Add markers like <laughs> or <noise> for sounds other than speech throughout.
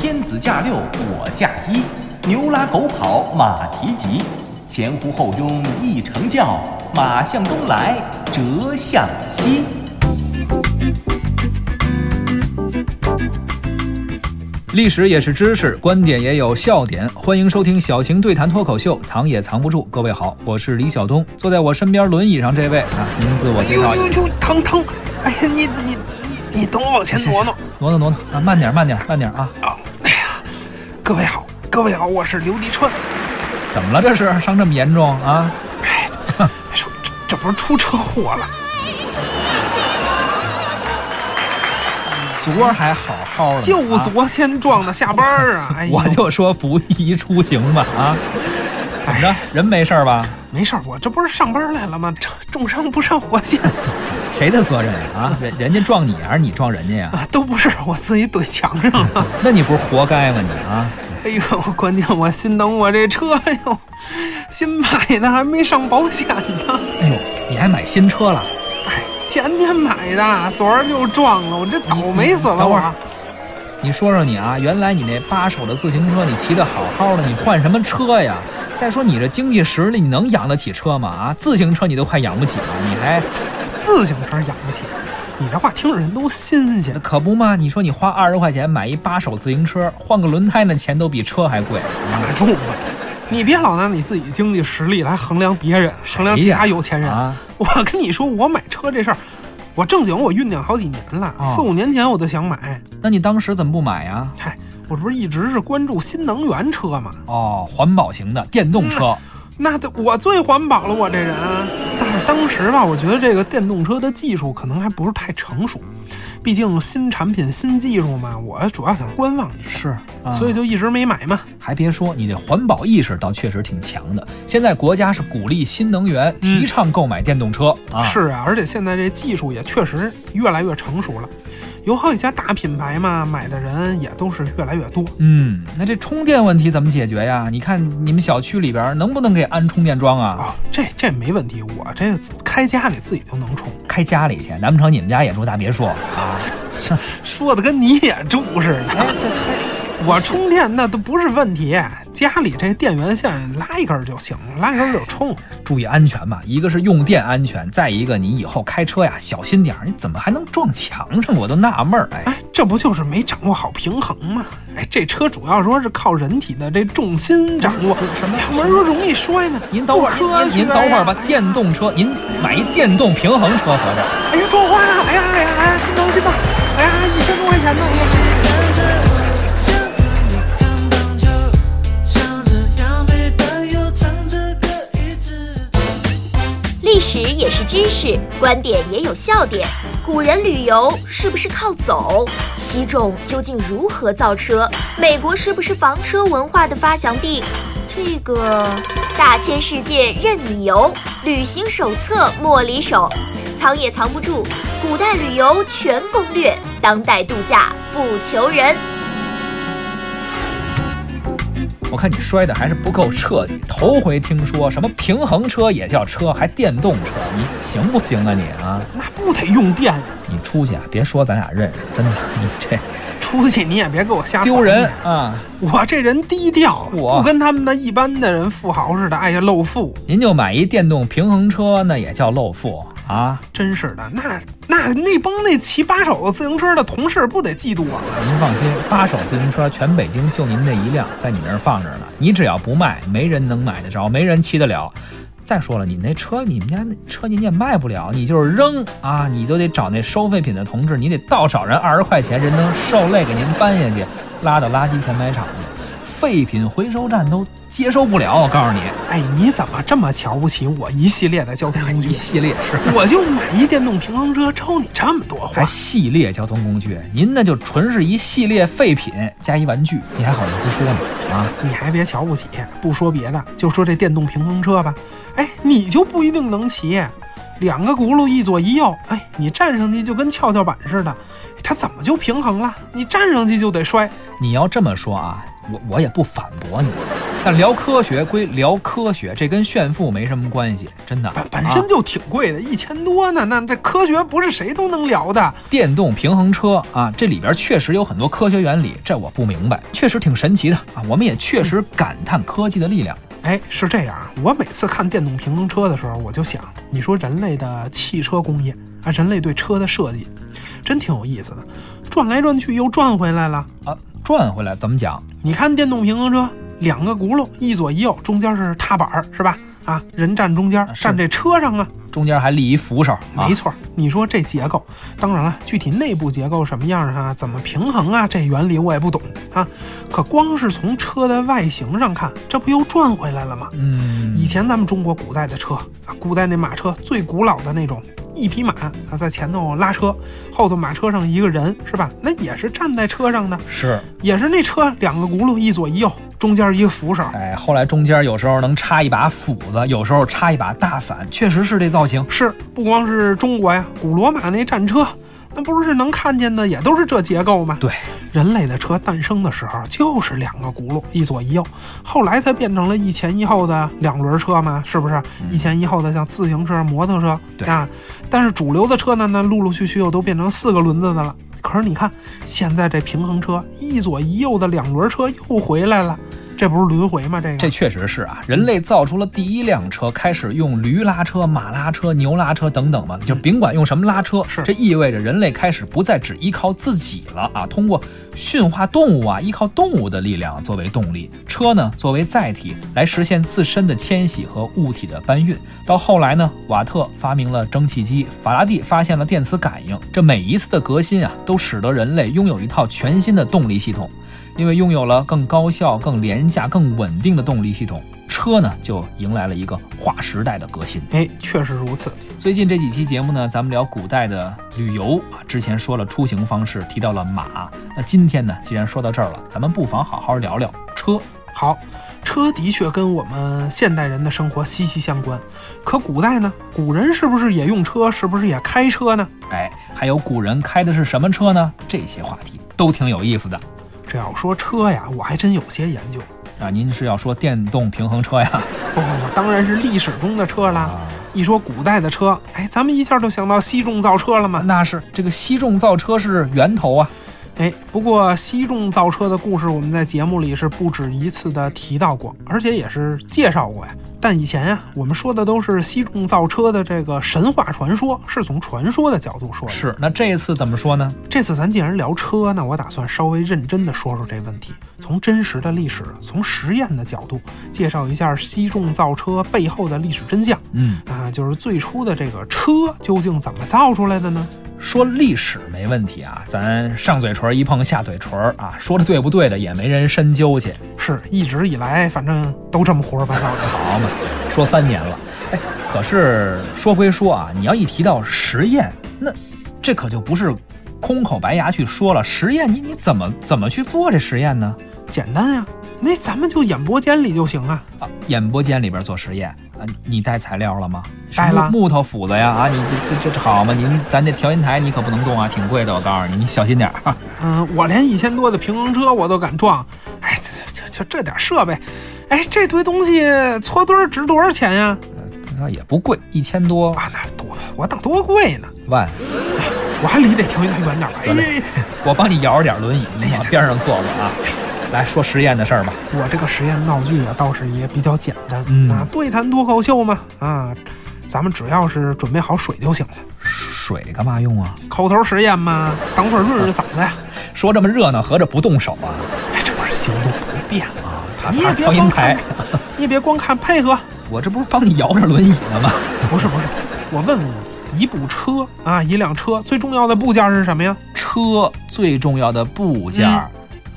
天子驾六我驾一，牛拉狗跑马蹄疾，前呼后拥一乘轿，马向东来折向西。历史也是知识，观点也有笑点。欢迎收听小型对谈脱口秀，藏也藏不住。各位好，我是李晓东，坐在我身边轮椅上这位啊，名字我介绍一下。呦呦呦，疼疼！哎呀，你你你你等我往前挪挪挪挪挪挪啊，慢点慢点慢点啊！啊！各位好，各位好，我是刘迪川。怎么了这是？伤这么严重啊？哎，说这这不是出车祸了？昨儿还好好的，就昨天撞的下班啊！哎呦，<laughs> 我就说不宜出行吧啊！怎么着，人没事吧？没事儿，我这不是上班来了吗？重重伤不上火线谁的责任啊？人人家撞你还是你撞人家呀？啊，都不是我自己怼墙上了。那你不是活该吗你啊？哎呦，关键我心疼我这车哟，新买的还没上保险呢。哎呦，你还买新车了？哎，前天买的，昨儿就撞了，我这倒霉死了我等会儿。你说说你啊，原来你那八手的自行车你骑得好好的，你换什么车呀？再说你这经济实力，你能养得起车吗？啊，自行车你都快养不起了，你还自行车养不起，你这话听着人都新鲜。可不嘛？你说你花二十块钱买一八手自行车，换个轮胎那钱都比车还贵。打住吧！你别老拿你自己经济实力来衡量别人，衡量其他有钱人。啊，我跟你说，我买车这事儿，我正经我酝酿好几年了，哦四五年前我就想买。那你当时怎么不买呀？嗨，我这不是一直是关注新能源车吗？哦，环保型的电动车。那得我最环保了，我这人。但是当时吧，我觉得这个电动车的技术可能还不是太成熟，毕竟新产品、新技术嘛，我主要想观望一下，是，啊所以就一直没买嘛。还别说，你这环保意识倒确实挺强的。现在国家是鼓励新能源，提倡购买电动车啊。是啊，而且现在这技术也确实越来越成熟了，有好几家大品牌嘛，买的人也都是越来越多。嗯，那这充电问题怎么解决呀？你看你们小区里边能不能给安充电桩啊？啊、这这没问题，我这个开家里自己就能充，开家里去，难不成你们家也住大别墅啊？<laughs> 说的跟你也住似的。哎，这这我充电那都不是问题，家里这电源线拉一根就行，拉一根就充。注意安全嘛，一个是用电安全，再一个你以后开车呀小心点儿，你怎么还能撞墙上？我都纳闷儿。哎，哎，这不就是没掌握好平衡吗？哎，这车主要说是靠人体的这重心掌握，什么要不然说容易摔呢。您等会儿，您您等会儿吧。电动车，您买一电动平衡车合着？哎呀，撞坏了！哎呀哎呀哎呀，心疼心疼！哎呀，一千多块钱呢！是，观点也有笑点。古人旅游是不是靠走？西种究竟如何造车？美国是不是房车文化的发祥地？这个大千世界任你游，旅行手册莫离手，藏也藏不住。古代旅游全攻略，当代度假不求人。我看你摔的还是不够彻底，头回听说什么平衡车也叫车，还电动车，你行不行啊你啊？那不得用电？你出去啊，别说咱俩认识，真的，你这出去你也别给我瞎丢人啊！我这人低调，我不跟他们那一般的人富豪似的，哎呀露富。您就买一电动平衡车，那也叫露富啊？真是的，那那那帮那骑八手自行车的同事不得嫉妒我吗？您放心，八手自行车全北京就您这一辆，在你那儿放着呢。你只要不卖，没人能买得着，没人骑得了。再说了，你那车，你们家那车您也卖不了，你就是扔啊，你就得找那收废品的同志，你得倒找人二十块钱，人能受累给您搬下去，拉到垃圾填埋场去。废品回收站都接收不了，我告诉你，哎，你怎么这么瞧不起我一系列的交通工具一？系列是。我就买一电动平衡车，抽你这么多话还？系列交通工具，您那就纯是一系列废品加一玩具，你还好意思说呢？啊，你还别瞧不起，不说别的，就说这电动平衡车吧。哎，你就不一定能骑，两个轱辘一左一右，哎，你站上去就跟跷跷板似的，它怎么就平衡了？你站上去就得摔。你要这么说啊，我我也不反驳你，但聊科学归聊科学，这跟炫富没什么关系，真的。本本啊身就挺贵的，一千多呢。那这科学不是谁都能聊的。电动平衡车啊，这里边确实有很多科学原理，这我不明白，确实挺神奇的啊。我们也确实感叹科技的力量。哎，是这样啊。我每次看电动平衡车的时候，我就想，你说人类的汽车工业啊，人类对车的设计，真挺有意思的，转来转去又转回来了。啊，转回来怎么讲？你看电动平衡车，两个轱辘，一左一右，中间是踏板儿，是吧？啊，人站中间，是站这车上啊。中间还立一扶手，啊没错，你说这结构，当然了，具体内部结构什么样啊，怎么平衡啊，这原理我也不懂啊。可光是从车的外形上看，这不又转回来了吗？嗯，以前咱们中国古代的车啊，古代那马车最古老的那种，一匹马啊在前头拉车，后头马车上一个人是吧？那也是站在车上的，是，也是那车两个轱辘，一左一右，中间一个扶手。哎，后来中间有时候能插一把斧子，有时候插一把大伞，确实是这造型。是，不光是中国呀，古罗马那战车，那不是能看见的，也都是这结构吗？对，人类的车诞生的时候就是两个轱辘，一左一右，后来才变成了一前一后的两轮车嘛，是不是？一前一后的像自行车、摩托车，对啊。但是主流的车呢，那陆陆续续又都变成四个轮子的了。可是你看，现在这平衡车一左一右的两轮车又回来了，这不是轮回吗？这个这确实是啊，人类造出了第一辆车，开始用驴拉车、马拉车、牛拉车等等嘛，就甭管用什么拉车，是这意味着人类开始不再只依靠自己了啊，通过驯化动物啊，依靠动物的力量作为动力，车呢作为载体来实现自身的迁徙和物体的搬运。到后来呢，瓦特发明了蒸汽机，法拉第发现了电磁感应，这每一次的革新啊，都使得人类拥有一套全新的动力系统。因为拥有了更高效、更廉价、更稳定的动力系统，车呢就迎来了一个划时代的革新。哎，确实如此。最近这几期节目呢，咱们聊古代的旅游啊，之前说了出行方式，提到了马。那今天呢，既然说到这儿了，咱们不妨好好聊聊车。好，车的确跟我们现代人的生活息息相关。可古代呢？古人是不是也用车？是不是也开车呢？哎，还有古人开的是什么车呢？这些话题都挺有意思的这要说车呀，我还真有些研究。啊。您是要说电动平衡车呀？<laughs> 不不不，当然是历史中的车啦。啊，一说古代的车，哎，咱们一下就想到西重造车了嘛。那是这个西重造车是源头啊。哎，不过西仲造车的故事，我们在节目里是不止一次的提到过，而且也是介绍过呀。但以前呀，我们说的都是西仲造车的这个神话传说，是从传说的角度说的。是，那这一次怎么说呢？这次咱既然聊车，那我打算稍微认真的说说这问题，从真实的历史、从实验的角度，介绍一下西仲造车背后的历史真相嗯，啊，就是最初的这个车究竟怎么造出来的呢？说历史没问题啊，咱上嘴唇一碰下嘴唇儿啊，说的对不对的也没人深究去，是一直以来反正都这么胡说八道的。好嘛，说三年了，哎，可是说归说啊，你要一提到实验，那这可就不是空口白牙去说了，实验你你怎么怎么去做这实验呢？简单呀，那咱们就演播间里就行啊。啊，演播间里边做实验啊，你带材料了吗？带了木木头、斧子呀啊，你这这这这好嘛？您咱这调音台你可不能动啊，挺贵的，我告诉你，你小心点儿。<laughs> 嗯，我连一千多的平衡车我都敢撞，哎，这这就这点设备，哎，这堆东西搓堆儿值多少钱呀？那也不贵，一千多啊，那多，我当多贵呢，万。我还离这调音台远点儿吧。得嘞哎，我帮你摇着点轮椅，你往边上坐坐啊。来说实验的事儿吧。我这个实验闹剧啊，倒是也比较简单、嗯啊，对谈脱口秀嘛啊，咱们只要是准备好水就行了。水干嘛用啊？口头实验嘛，等会儿润润嗓子呀。说这么热闹，合着不动手啊？哎，这不是行动不便吗？他他你也别光看，，<laughs> 你也别光看配合。我这不是帮你摇着轮椅呢吗？不是不是，我问问你，一部车啊，一辆车最重要的部件是什么呀？车最重要的部件儿，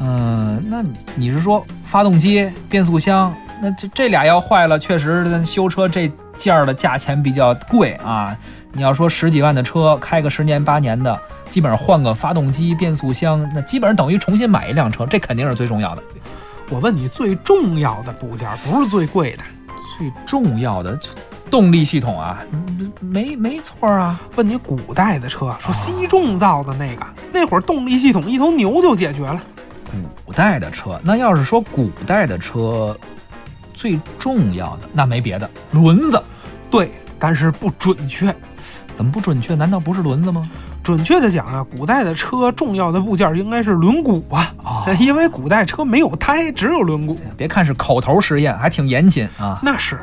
嗯、那你是说发动机、变速箱？那这这俩要坏了，确实修车这件儿的价钱比较贵啊。你要说十几万的车，开个十年八年的，基本上换个发动机、变速箱，那基本上等于重新买一辆车，这肯定是最重要的。我问你，最重要的部件不是最贵的。最重要的就动力系统啊，嗯没没错啊。问你古代的车，说西重造的那个，那会儿动力系统一头牛就解决了。古代的车，那要是说古代的车，最重要的那没别的，轮子。对，但是不准确。怎么不准确？难道不是轮子吗？准确的讲啊，古代的车重要的部件应该是轮毂啊，哦因为古代车没有胎，只有轮毂。别看是口头实验，还挺严谨啊。那是，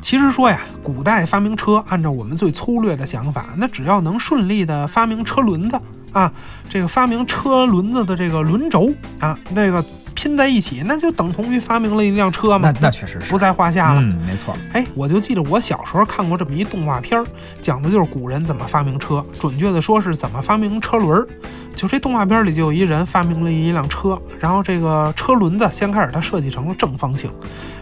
其实说呀，古代发明车，按照我们最粗略的想法，那只要能顺利的发明车轮子啊，这个发明车轮子的这个轮轴啊，那个拼在一起，那就等同于发明了一辆车嘛那，那确实是不在话下了。嗯，没错。哎，我就记得我小时候看过这么一动画片儿，讲的就是古人怎么发明车，准确的说是怎么发明车轮儿。就这动画片里就有一人发明了一辆车，然后这个车轮子先开始它设计成了正方形，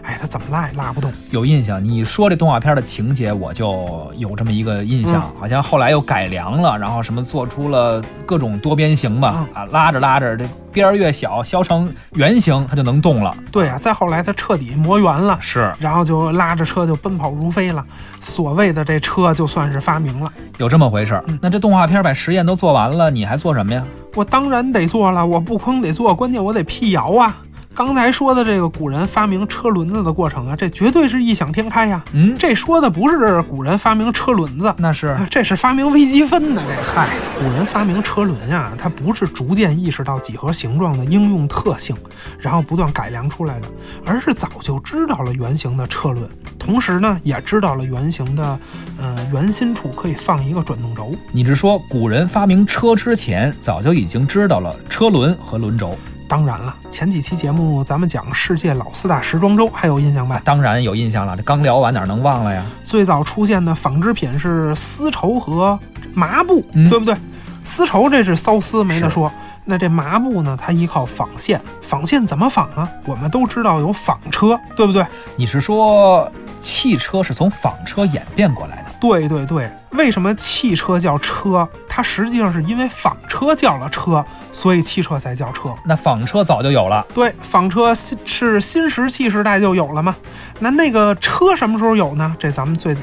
哎，他怎么拉也拉不动。有印象，你说这动画片的情节，我就有这么一个印象，嗯好像后来又改良了，然后什么做出了各种多边形吧，啊，拉着拉着这边儿越小，削成圆形，它就能动了。对啊，再后来它彻底磨圆了，是然后就拉着车就奔跑如飞了。所谓的这车就算是发明了。有这么回事儿。那这动画片把实验都做完了，你还做什么呀？我当然得做了，我不光得做，关键我得辟谣啊。刚才说的这个古人发明车轮子的过程啊，这绝对是异想天开呀。嗯，这说的不是古人发明车轮子，那是这是发明微积分呢。这嗨，古人发明车轮呀、它不是逐渐意识到几何形状的应用特性，然后不断改良出来的，而是早就知道了圆形的车轮，同时呢，也知道了圆形的，呃，圆心处可以放一个转动轴。你是说古人发明车之前，早就已经知道了车轮和轮轴？当然了，前几期节目咱们讲世界老四大时装周，还有印象吧？当然有印象了，这刚聊完哪能忘了呀？最早出现的纺织品是丝绸和麻布，嗯对不对？丝绸这是缫丝，没得说。那这麻布呢？它依靠纺线，纺线怎么纺啊？我们都知道有纺车，对不对？你是说汽车是从纺车演变过来的？对对对，为什么汽车叫车？它实际上是因为纺车叫了车，所以汽车才叫车。那纺车早就有了，对，纺车新是新石器时代就有了吗？那那个车什么时候有呢？这咱们最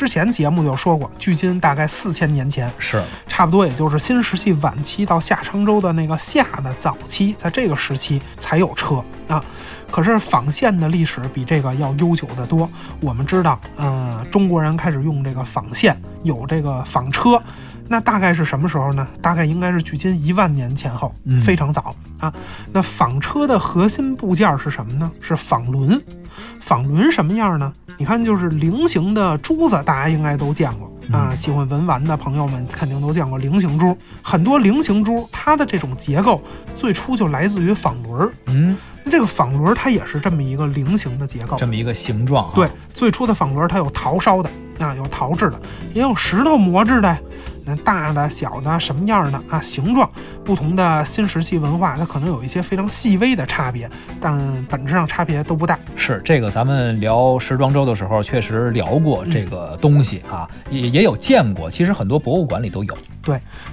之前节目就说过，距今大概四千年前，是差不多也就是新石器晚期到夏商周的那个夏的早期，在这个时期才有车啊。可是纺线的历史比这个要悠久得多。我们知道，呃，中国人开始用这个纺线，有这个纺车，那大概是什么时候呢？大概应该是距今一万年前后，嗯非常早啊。那纺车的核心部件是什么呢？是纺轮。纺轮什么样呢？你看，就是菱形的珠子，大家应该都见过啊。嗯喜欢文玩的朋友们肯定都见过菱形珠。很多菱形珠，它的这种结构最初就来自于纺轮儿。嗯，那这个纺轮儿它也是这么一个菱形的结构。这么一个形状、啊。对，，最初的纺轮儿它有陶烧的啊，有陶制的，也有石头磨制的。那大的、小的，什么样的啊？形状不同的新石器文化，它可能有一些非常细微的差别，但本质上差别都不大。是这个，咱们聊时装周的时候确实聊过这个东西啊，也也有见过。其实很多博物馆里都有。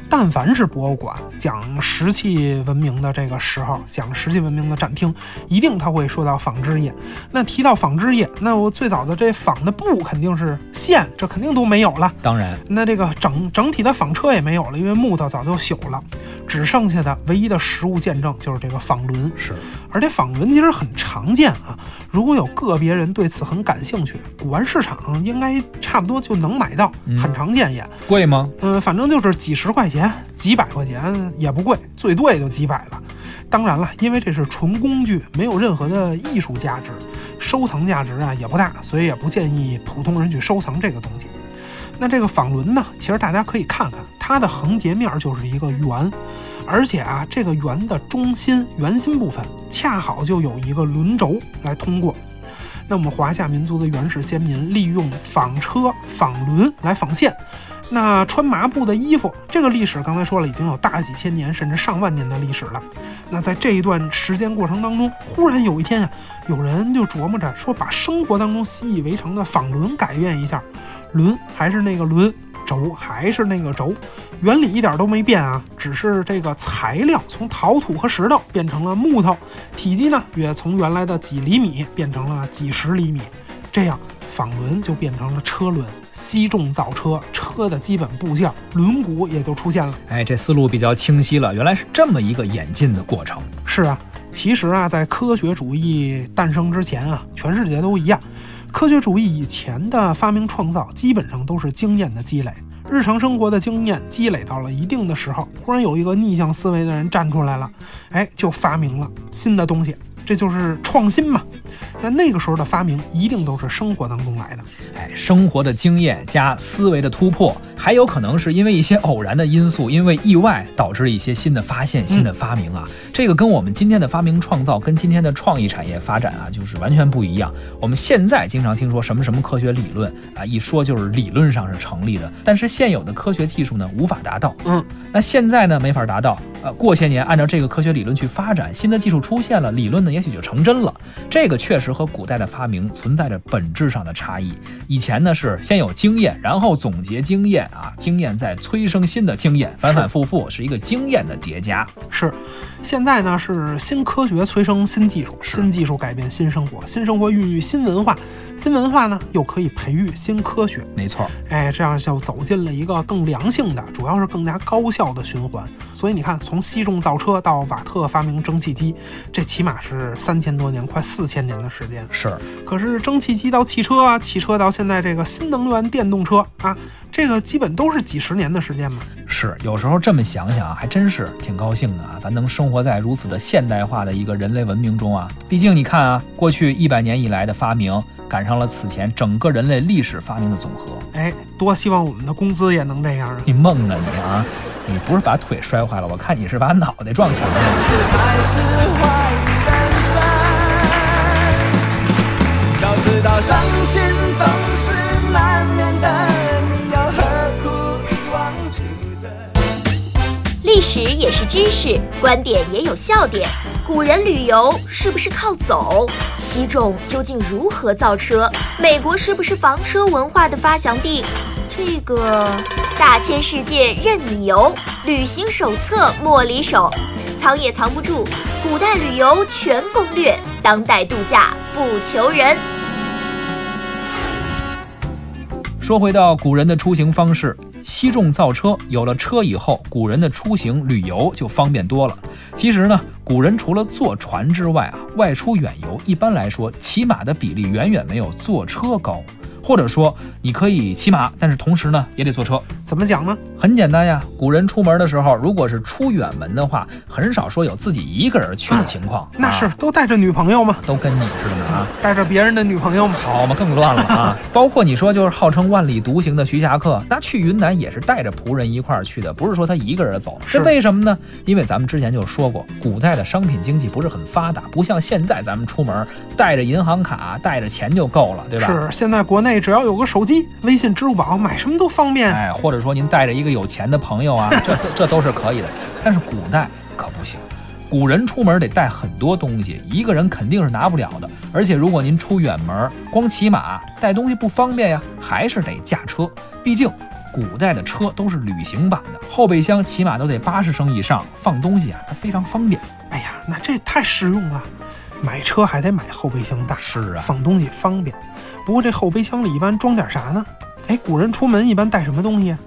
但凡是博物馆讲石器文明的这个时候，讲石器文明的展厅，一定他会说到纺织业。那提到纺织业，那我最早的这纺的布肯定是线，这肯定都没有了。当然，那这个整整体的纺车也没有了，因为木头早就朽了，只剩下的唯一的实物见证就是这个纺轮。是而且纺轮其实很常见啊，如果有个别人对此很感兴趣，古玩市场应该差不多就能买到，嗯很常见也。贵吗？嗯，反正就是几十块钱、几百块钱也不贵，最多也就几百了。当然了，因为这是纯工具，没有任何的艺术价值，收藏价值啊也不大，所以也不建议普通人去收藏这个东西。那这个纺轮呢，其实大家可以看看，它的横截面就是一个圆，而且啊，这个圆的中心圆心部分恰好就有一个轮轴来通过。那我们华夏民族的原始先民利用纺车、纺轮来纺线。那穿麻布的衣服，这个历史刚才说了，已经有大几千年甚至上万年的历史了。那在这一段时间过程当中，忽然有一天啊，有人就琢磨着说，把生活当中习以为常的纺轮改变一下，轮还是那个轮，轴还是那个轴，原理一点都没变啊，只是这个材料从陶土和石头变成了木头，体积呢也从原来的几厘米变成了几十厘米，这样纺轮就变成了车轮。西重造车，车的基本部件轮毂也就出现了。哎，这思路比较清晰了，原来是这么一个演进的过程。是啊，其实啊，在科学主义诞生之前啊，全世界都一样。科学主义以前的发明创造，基本上都是经验的积累。日常生活的经验积累到了一定的时候，忽然有一个逆向思维的人站出来了，哎，就发明了新的东西，这就是创新嘛。那那个时候的发明一定都是生活当中来的。哎，生活的经验加思维的突破，还有可能是因为一些偶然的因素，因为意外导致了一些新的发现、新的发明啊。这个跟我们今天的发明创造，跟今天的创意产业发展啊，就是完全不一样。我们现在经常听说什么什么科学理论啊，一说就是理论上是成立的，但是现有的科学技术呢无法达到。嗯，那现在呢没法达到。呃，过些年按照这个科学理论去发展，新的技术出现了，理论呢也许就成真了。这个确实和古代的发明存在着本质上的差异。以前呢是先有经验，然后总结经验啊，经验再催生新的经验，反反复复是一个经验的叠加。是，现在呢是新科学催生新技术，新技术改变新生活，新生活孕育新文化，新文化呢又可以培育新科学。没错，哎，这样就走进了一个更良性的，主要是更加高效的循环。所以你看，从西仲造车到瓦特发明蒸汽机，这起码是三千多年，快四千年的时间。是可是蒸汽机到汽车啊，汽车到现在这个新能源电动车啊，这个基本都是几十年的时间嘛。是，有时候这么想想啊，还真是挺高兴的啊，咱能生活在如此的现代化的一个人类文明中啊。毕竟你看啊，过去一百年以来的发明，赶上了此前整个人类历史发明的总和。哎，多希望我们的工资也能这样啊！你梦呢你啊？你不是把腿摔坏了，我看你是把脑袋撞墙上了。还是怀疑人生，早知道历史也是知识，观点也有笑点。古人旅游是不是靠走？西重究竟如何造车？美国是不是房车文化的发祥地？这个大千世界任你游，旅行手册莫离手，藏也藏不住。古代旅游全攻略，当代度假不求人。说回到古人的出行方式，西众造车，有了车以后，古人的出行旅游就方便多了。其实呢，古人除了坐船之外啊，外出远游一般来说骑马的比例远远没有坐车高。或者说，你可以骑马，但是同时呢，也得坐车。怎么讲呢？很简单呀，古人出门的时候，如果是出远门的话，很少说有自己一个人去的情况。那是啊都带着女朋友吗？都跟你似的呢啊。带着别人的女朋友吗？好嘛，更乱了啊！<laughs> 包括你说就是号称万里独行的徐霞客，那去云南也是带着仆人一块儿去的，不是说他一个人走。是这为什么呢？因为咱们之前就说过，古代的商品经济不是很发达，不像现在咱们出门带着银行卡、带着钱就够了，对吧？是，现在国内只要有个手机，微信、支付宝，买什么都方便。哎，或者说您带着一个有钱的朋友啊，<laughs> 这这这都是可以的。但是古代可不行，古人出门得带很多东西，一个人肯定是拿不了的。而且如果您出远门，光骑马带东西不方便呀，还是得驾车。毕竟古代的车都是旅行版的，后备箱起码都得八十升以上，放东西啊它非常方便。哎呀，那这太实用了。买车还得买后备箱大，是啊放东西方便。不过这后备箱里一般装点啥呢？哎，古人出门一般带什么东西啊？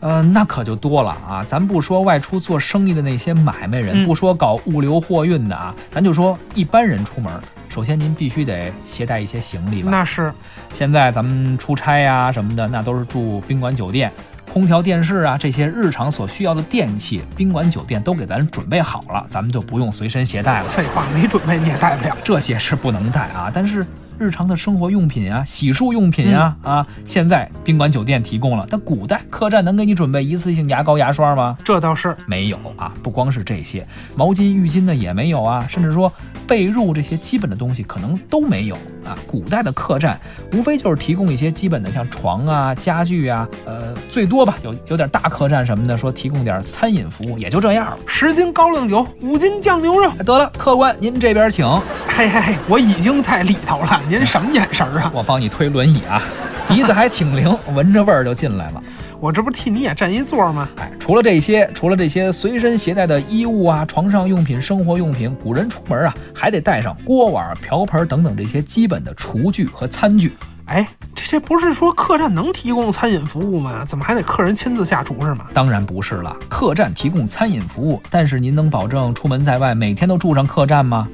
呃，那可就多了啊！咱不说外出做生意的那些买卖人，嗯不说搞物流货运的啊，咱就说一般人出门，首先您必须得携带一些行李吧。那是现在咱们出差呀、什么的，那都是住宾馆酒店，空调、电视啊这些日常所需要的电器，宾馆酒店都给咱准备好了，咱们就不用随身携带了。废话，没准备你也带不了。这些是不能带啊，但是日常的生活用品啊、洗漱用品呀、啊，现在宾馆酒店提供了，但古代客栈能给你准备一次性牙膏、牙刷吗？这倒是，没有啊，不光是这些，毛巾、浴巾呢也没有啊，甚至说被褥这些基本的东西可能都没有啊。古代的客栈无非就是提供一些基本的，像床啊、家具啊，呃，最多吧，有有点大客栈什么的，说提供点餐饮服务，也就这样了。十斤高粱酒，五斤酱牛肉。哎得了，客官您这边请，嘿嘿嘿，我已经在里头了，您什么眼神儿啊？我帮你推轮椅啊，鼻子还挺灵，闻着味儿就进来了。我这不替你也占一座吗？哎，除了这些，除了这些随身携带的衣物啊、床上用品、生活用品，古人出门啊还得带上锅碗瓢盆等等这些基本的厨具和餐具。哎，这这不是说客栈能提供餐饮服务吗？怎么还得客人亲自下厨是吗？当然不是了，客栈提供餐饮服务，但是您能保证出门在外每天都住上客栈吗？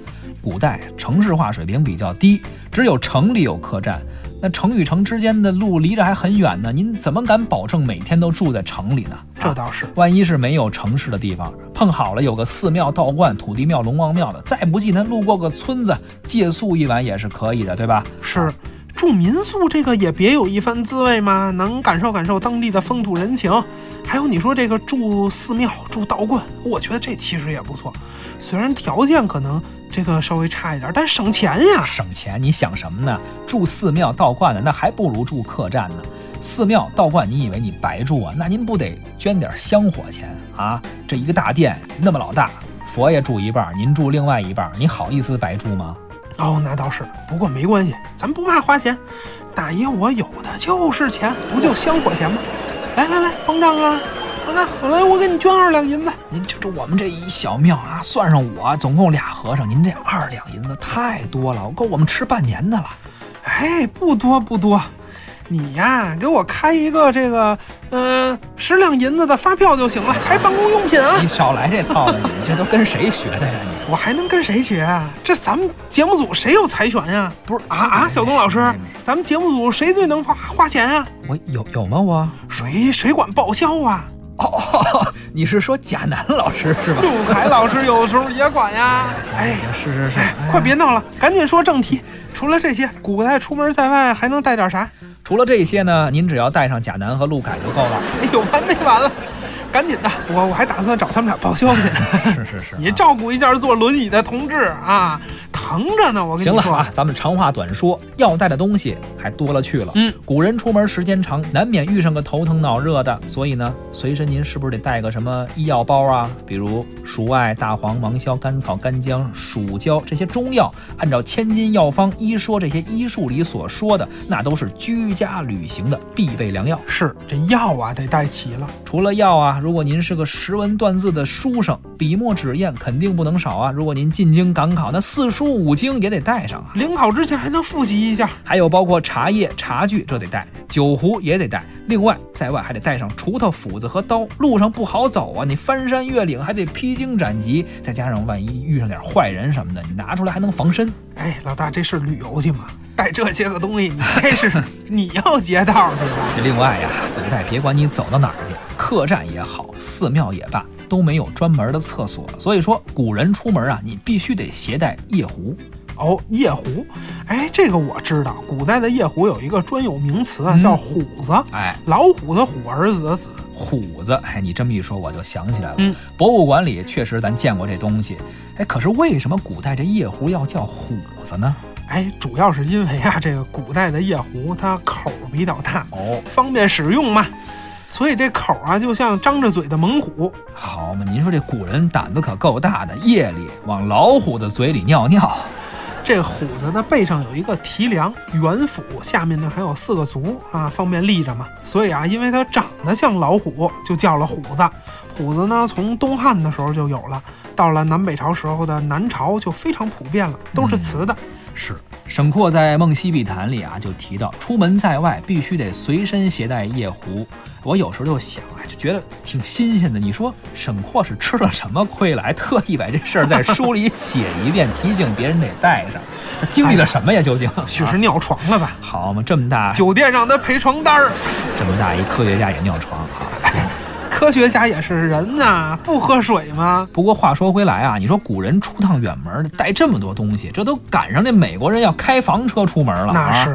古代城市化水平比较低，只有城里有客栈。那城与城之间的路离着还很远呢，您怎么敢保证每天都住在城里呢？这倒是。万一是没有城市的地方，碰好了有个寺庙、道观、土地庙、龙王庙的，再不济咱路过个村子借宿一晚也是可以的，对吧？是。住民宿这个也别有一番滋味嘛，能感受感受当地的风土人情。还有你说这个住寺庙、住道观，我觉得这其实也不错。虽然条件可能这个稍微差一点，但省钱呀。省钱？你想什么呢？住寺庙、道观的那还不如住客栈呢。寺庙、道观，你以为你白住啊？那您不得捐点香火钱啊？这一个大殿那么老大，佛爷住一半，您住另外一半，你好意思白住吗？哦，那倒是，不过没关系，咱不怕花钱。大爷，我有的就是钱，不就香火钱吗？来来来，方丈啊，方丈，来，我给你捐二两银子。您就这我们这一小庙啊，算上我，总共俩和尚，您这二两银子太多了，够我们吃半年的了。哎，不多不多。你呀，给我开一个这个，呃，十两银子的发票就行了，开办公用品啊！你少来这套了，你这都跟谁学的呀？你我还能跟谁学啊？这咱们节目组谁有财权呀？不是啊啊，小东老师，咱们节目组谁最能花花钱啊？我有有吗？我谁谁管报销啊？哦，<laughs> 你是说贾楠老师是吧？陆凯老师有时候也管呀。哎，是是是，快别闹了，赶紧说正题。除了这些，古代出门在外还能带点啥？除了这些呢，您只要带上贾楠和陆凯就够了。哎呦，完没完了？赶紧的，我我还打算找他们俩报销去。是是是，你照顾一下坐轮椅的同志啊，疼着呢。我跟你说，行了啊，咱们长话短说，要带的东西还多了去了。嗯，古人出门时间长，难免遇上个头疼脑热的，所以呢，随身您是不是得带个什么医药包啊？比如熟艾、大黄、芒硝、甘草、干姜、蜀椒这些中药，按照千金药方医说这些医术里所说的，那都是居家旅行的必备良药。是，这药啊得带齐了。除了药啊。如果您是个识文断字的书生，笔墨纸砚肯定不能少啊。如果您进京赶考，那四书五经也得带上啊。临考之前还能复习一下。还有包括茶叶、茶具，这得带；酒壶也得带。另外，在外还得带上锄头、斧子和刀。路上不好走啊，你翻山越岭还得披荆斩棘。再加上万一遇上点坏人什么的，你拿出来还能防身。哎，老大，这是旅游去吗？带这些个东西，你这是你要劫道是吧？<laughs> 另外呀，古代别管你走到哪儿去，客栈也好，寺庙也罢，都没有专门的厕所。所以说，古人出门啊，你必须得携带夜壶。哦，夜壶，哎，这个我知道，古代的夜壶有一个专有名词啊，叫虎子。哎，老虎的虎，儿子的子，虎子。哎，你这么一说，我就想起来了。嗯，博物馆里确实咱见过这东西。哎，可是为什么古代这夜壶要叫虎子呢？哎，主要是因为啊，这个古代的夜壶它口比较大，哦，方便使用嘛，所以这口啊就像张着嘴的猛虎。好嘛，您说这古人胆子可够大的，夜里往老虎的嘴里尿尿。这虎子的背上有一个提梁圆腹，下面呢还有四个足啊，方便立着嘛。所以啊，因为它长得像老虎，就叫了虎子。虎子呢，从东汉的时候就有了，到了南北朝时候的南朝就非常普遍了，都是瓷的。是，沈括在《梦溪笔谈》里啊，就提到出门在外必须得随身携带夜壶。我有时候就想啊，就觉得挺新鲜的。你说沈括是吃了什么亏了，还特意 <laughs> 把这事儿在书里写一遍，提醒别人得带上。他经历了什么呀？究竟？许是尿床了吧？好嘛，这么大酒店让他陪床单儿，这么大一科学家也尿床啊？科学家也是人呐，不喝水吗？不过话说回来啊，你说古人出趟远门带这么多东西，这都赶上这美国人要开房车出门了。那是。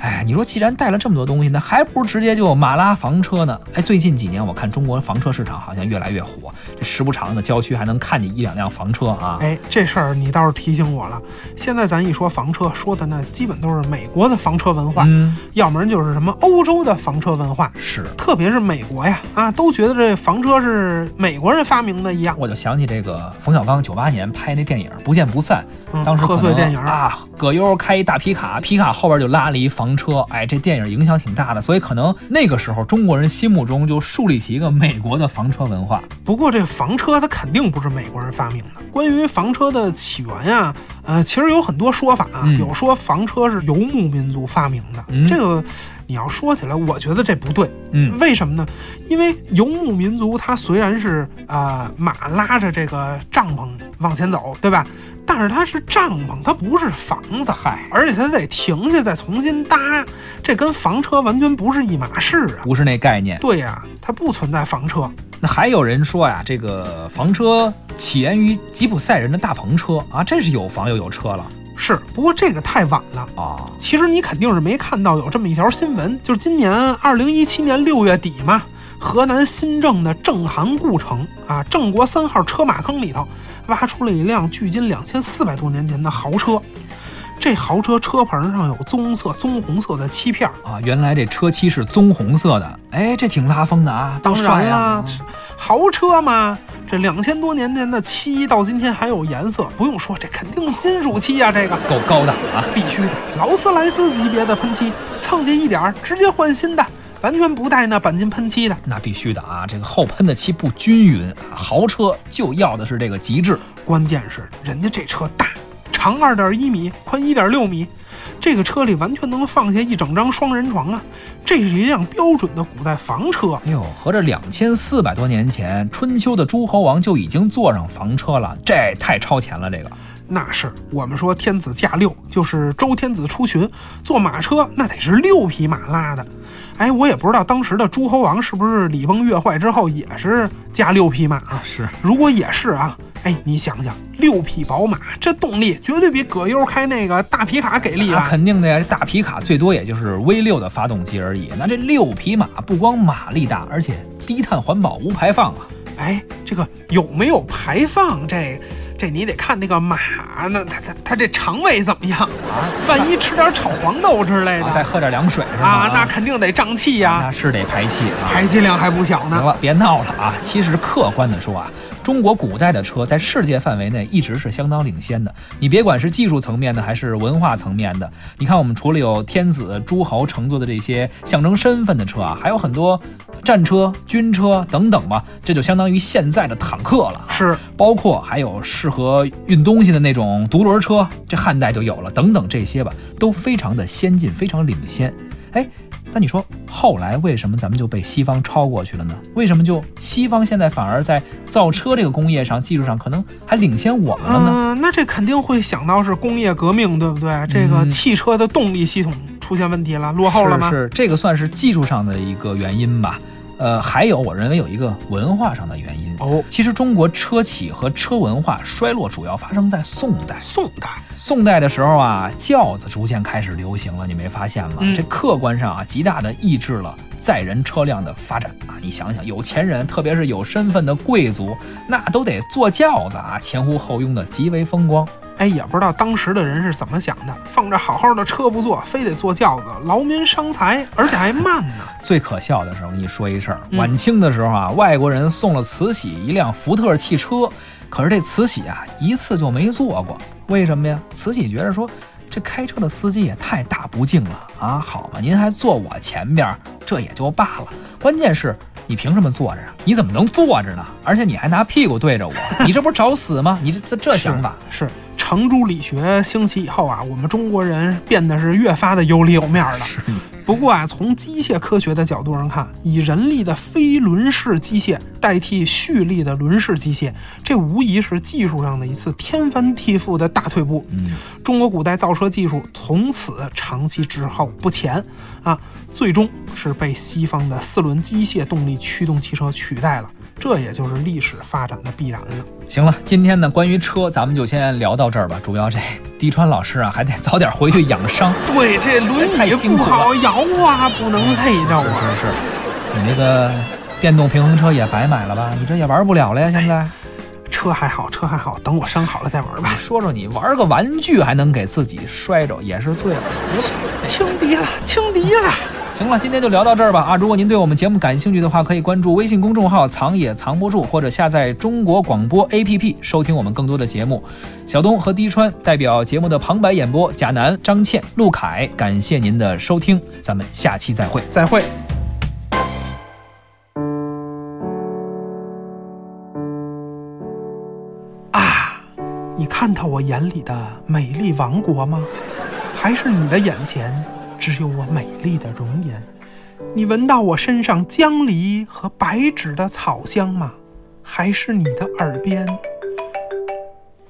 哎，你说既然带了这么多东西，那还不如直接就马拉房车呢？哎，最近几年我看中国房车市场好像越来越火，这时不常的郊区还能看见一两辆房车啊。哎，这事儿你倒是提醒我了。现在咱一说房车，说的那基本都是美国的房车文化，嗯，要不然就是什么欧洲的房车文化，是，特别是美国呀，啊，都觉得这房车是美国人发明的一样。我就想起这个冯小刚九八年拍那电影《不见不散》，当时贺岁电影啊，葛优开一大皮卡，皮卡后边就拉了一房车，哎，这。电影影响挺大的，所以可能那个时候中国人心目中就树立起一个美国的房车文化。不过这房车它肯定不是美国人发明的。关于房车的起源呀，呃，其实有很多说法啊，嗯有说房车是游牧民族发明的，嗯这个你要说起来，我觉得这不对。嗯为什么呢？因为游牧民族它虽然是啊、呃马拉着这个帐篷往前走，对吧？但是它是帐篷，它不是房子，嗨，而且它得停下再重新搭，这跟房车完全不是一码事啊。不是那概念。对呀、它不存在房车。那还有人说呀，这个房车起源于吉普赛人的大篷车啊，这是有房又有车了是，不过这个太晚了。啊。其实你肯定是没看到有这么一条新闻，就是今年二零一七年六月底嘛，河南新郑的郑韩故城啊，郑国三号车马坑里头挖出了一辆距今两千四百多年前的豪车。这豪车车棚上有棕色、棕红色的漆片儿，啊，原来这车漆是棕红色的，哎，这挺拉风的啊，当然啦啊！，豪车嘛，这两千多年前的漆到今天还有颜色，不用说，这肯定金属漆呀、这个够高档啊！必须的，劳斯莱斯级别的喷漆，蹭下一点儿直接换新的，完全不带那钣金喷漆的。那必须的啊，这个后喷的漆不均匀啊，豪车就要的是这个极致。关键是人家这车大，长二点一米，宽一点六米，这个车里完全能放下一整张双人床啊！这是一辆标准的古代房车。哎呦，合着两千四百多年前，春秋的诸侯王就已经坐上房车了，这太超前了。这个那是我们说天子驾六，就是周天子出巡，坐马车那得是六匹马拉的。哎，我也不知道当时的诸侯王是不是礼崩乐坏之后也是驾六匹马啊？是如果也是啊，哎，你想想，六匹宝马，这动力绝对比葛优开那个大皮卡给力啊？肯定的呀，这大皮卡最多也就是 V 六的发动机而已。那这六匹马不光马力大，而且低碳环保无排放啊。哎，这个有没有排放？这这你得看那个马，那它它它这肠胃怎么样？啊，万一吃点炒黄豆之类的啊再喝点凉水？啊，那肯定得胀气呀、那是得排气啊。排气量还不小呢。行了，别闹了啊！其实客观的说啊，中国古代的车在世界范围内一直是相当领先的。你别管是技术层面的还是文化层面的，你看我们除了有天子、诸侯乘坐的这些象征身份的车啊，还有很多战车、军车等等吧，这就相当于现在的坦克了。是，包括还有适合运东西的那种独轮车，这汉代就有了，等等这些吧，都非常的先进，非常领先。哎，那你说后来为什么咱们就被西方超过去了呢？为什么就西方现在反而在造车这个工业上、技术上可能还领先我们了呢？嗯、那这肯定会想到是工业革命，对不对？这个嗯汽车的动力系统出现问题了，落后了吗？是是，这个算是技术上的一个原因吧。呃，还有我认为有一个文化上的原因。哦，其实中国车企和车文化衰落主要发生在宋代。宋代宋代的时候啊，轿子逐渐开始流行了，你没发现吗？嗯这客观上啊，极大的抑制了载人车辆的发展啊。你想想，有钱人，特别是有身份的贵族，那都得坐轿子啊，前呼后拥的，极为风光。哎，也不知道当时的人是怎么想的，放着好好的车不坐，非得坐轿子，劳民伤财，而且还慢呢。<laughs> 最可笑的是，我跟你说一事儿，嗯晚清的时候啊，外国人送了慈禧一辆福特汽车，可是这慈禧啊一次就没坐过，为什么呀？慈禧觉得说，这开车的司机也太大不敬了啊！好嘛，您还坐我前边儿，这也就罢了，关键是。你凭什么坐着啊？你怎么能坐着呢？而且你还拿屁股对着我，你这不是找死吗？你这这这想法是是程朱理学兴起以后啊，我们中国人变得是越发的有里有面了。是不过啊，从机械科学的角度上看，以人力的非轮式机械代替蓄力的轮式机械，这无疑是技术上的一次天翻地覆的大退步。嗯，中国古代造车技术从此长期滞后不前啊，最终是被西方的四轮机械动力驱动汽车取代了。这也就是历史发展的必然了。行了，今天呢，关于车，咱们就先聊到这儿吧。主要这滴川老师啊，还得早点回去养伤。<laughs> 对，这轮椅不好摇啊，不能累着是啊。是是，你那个电动平衡车也白买了吧？你这也玩不了了呀！现在，车还好，车还好，等我伤好了再玩吧你。说说你玩个玩具还能给自己摔着，也是醉了。服了轻敌了，轻敌了。行了，今天就聊到这儿吧啊！如果您对我们节目感兴趣的话，可以关注微信公众号“藏也藏不住”，或者下载中国广播 APP 收听我们更多的节目。小东和滴川代表节目的旁白演播，贾楠、张倩、陆凯，感谢您的收听，咱们下期再会。再会。啊，你看到我眼里的美丽王国吗？还是你的眼前只有我美丽的容颜？你闻到我身上姜梨和白芷的草香吗？还是你的耳边？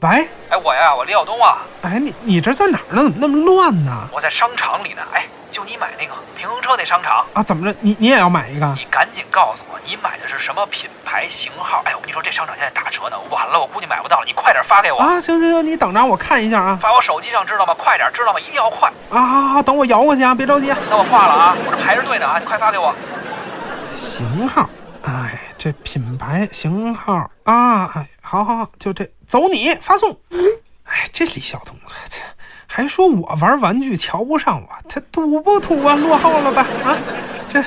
喂，哎，我呀，我李晓东啊，哎，你你这在哪儿呢？怎么那么乱呢？我在商场里呢。哎，就你买那个平衡车那商场，啊，怎么着？你你也要买一个？你赶紧告诉我，你买的是什么品牌型号？哎，我跟你说，这商场现在打折呢，晚了我估计买不到了。你快点发给我啊！行行行，你等着，我看一下啊。发我手机上知道吗？快点，知道吗？一定要快啊！好好好，等我摇过去啊，别着急。那我挂了啊，我这排着队呢啊，你快发给我。型号，哎，这品牌型号啊，哎，好好好，就这，走你发送。哎，这李晓东，这还说我玩玩具瞧不上我，这土不土啊？落后了吧？啊，这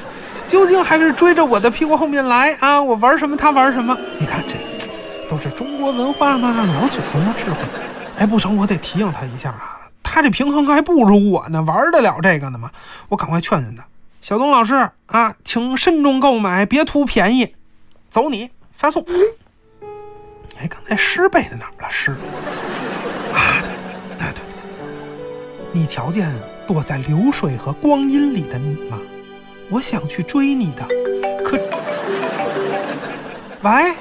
究竟还是追着我的屁股后面来啊？我玩什么他玩什么？你看这都是中国文化嘛，老祖宗的智慧。哎，不成，我得提醒他一下啊，他这平衡还不如我呢，玩得了这个呢吗？我赶快劝劝他。小东老师啊，请慎重购买，别图便宜。走你，发送。哎，刚才诗背在哪儿了？诗。你瞧见躲在流水和光阴里的你吗？我想去追你的，可……喂，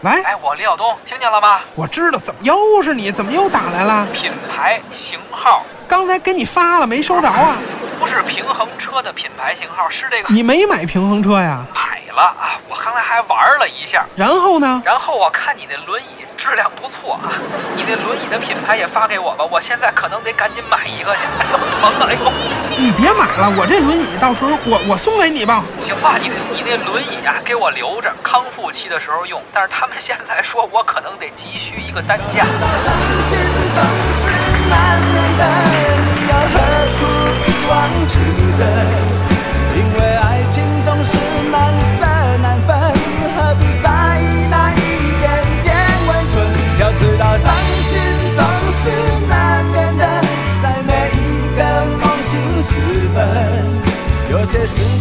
喂，哎，我李晓东，听见了吗？我知道，怎么又是你？怎么又打来了？品牌型号，刚才给你发了，没收着啊？不是平衡车的品牌型号，是这个。你没买平衡车呀？买了啊，我刚才还玩了一下。然后呢？然后我看你那轮椅。质量不错啊，你那轮椅的品牌也发给我吧，我现在可能得赶紧买一个去。哎呦，疼啊！哎呦，你别买了，我这轮椅到时候我我送给你吧。行吧，你你那轮椅啊，给我留着，康复期的时候用。但是他们现在说我可能得急需一个担架。有些事情。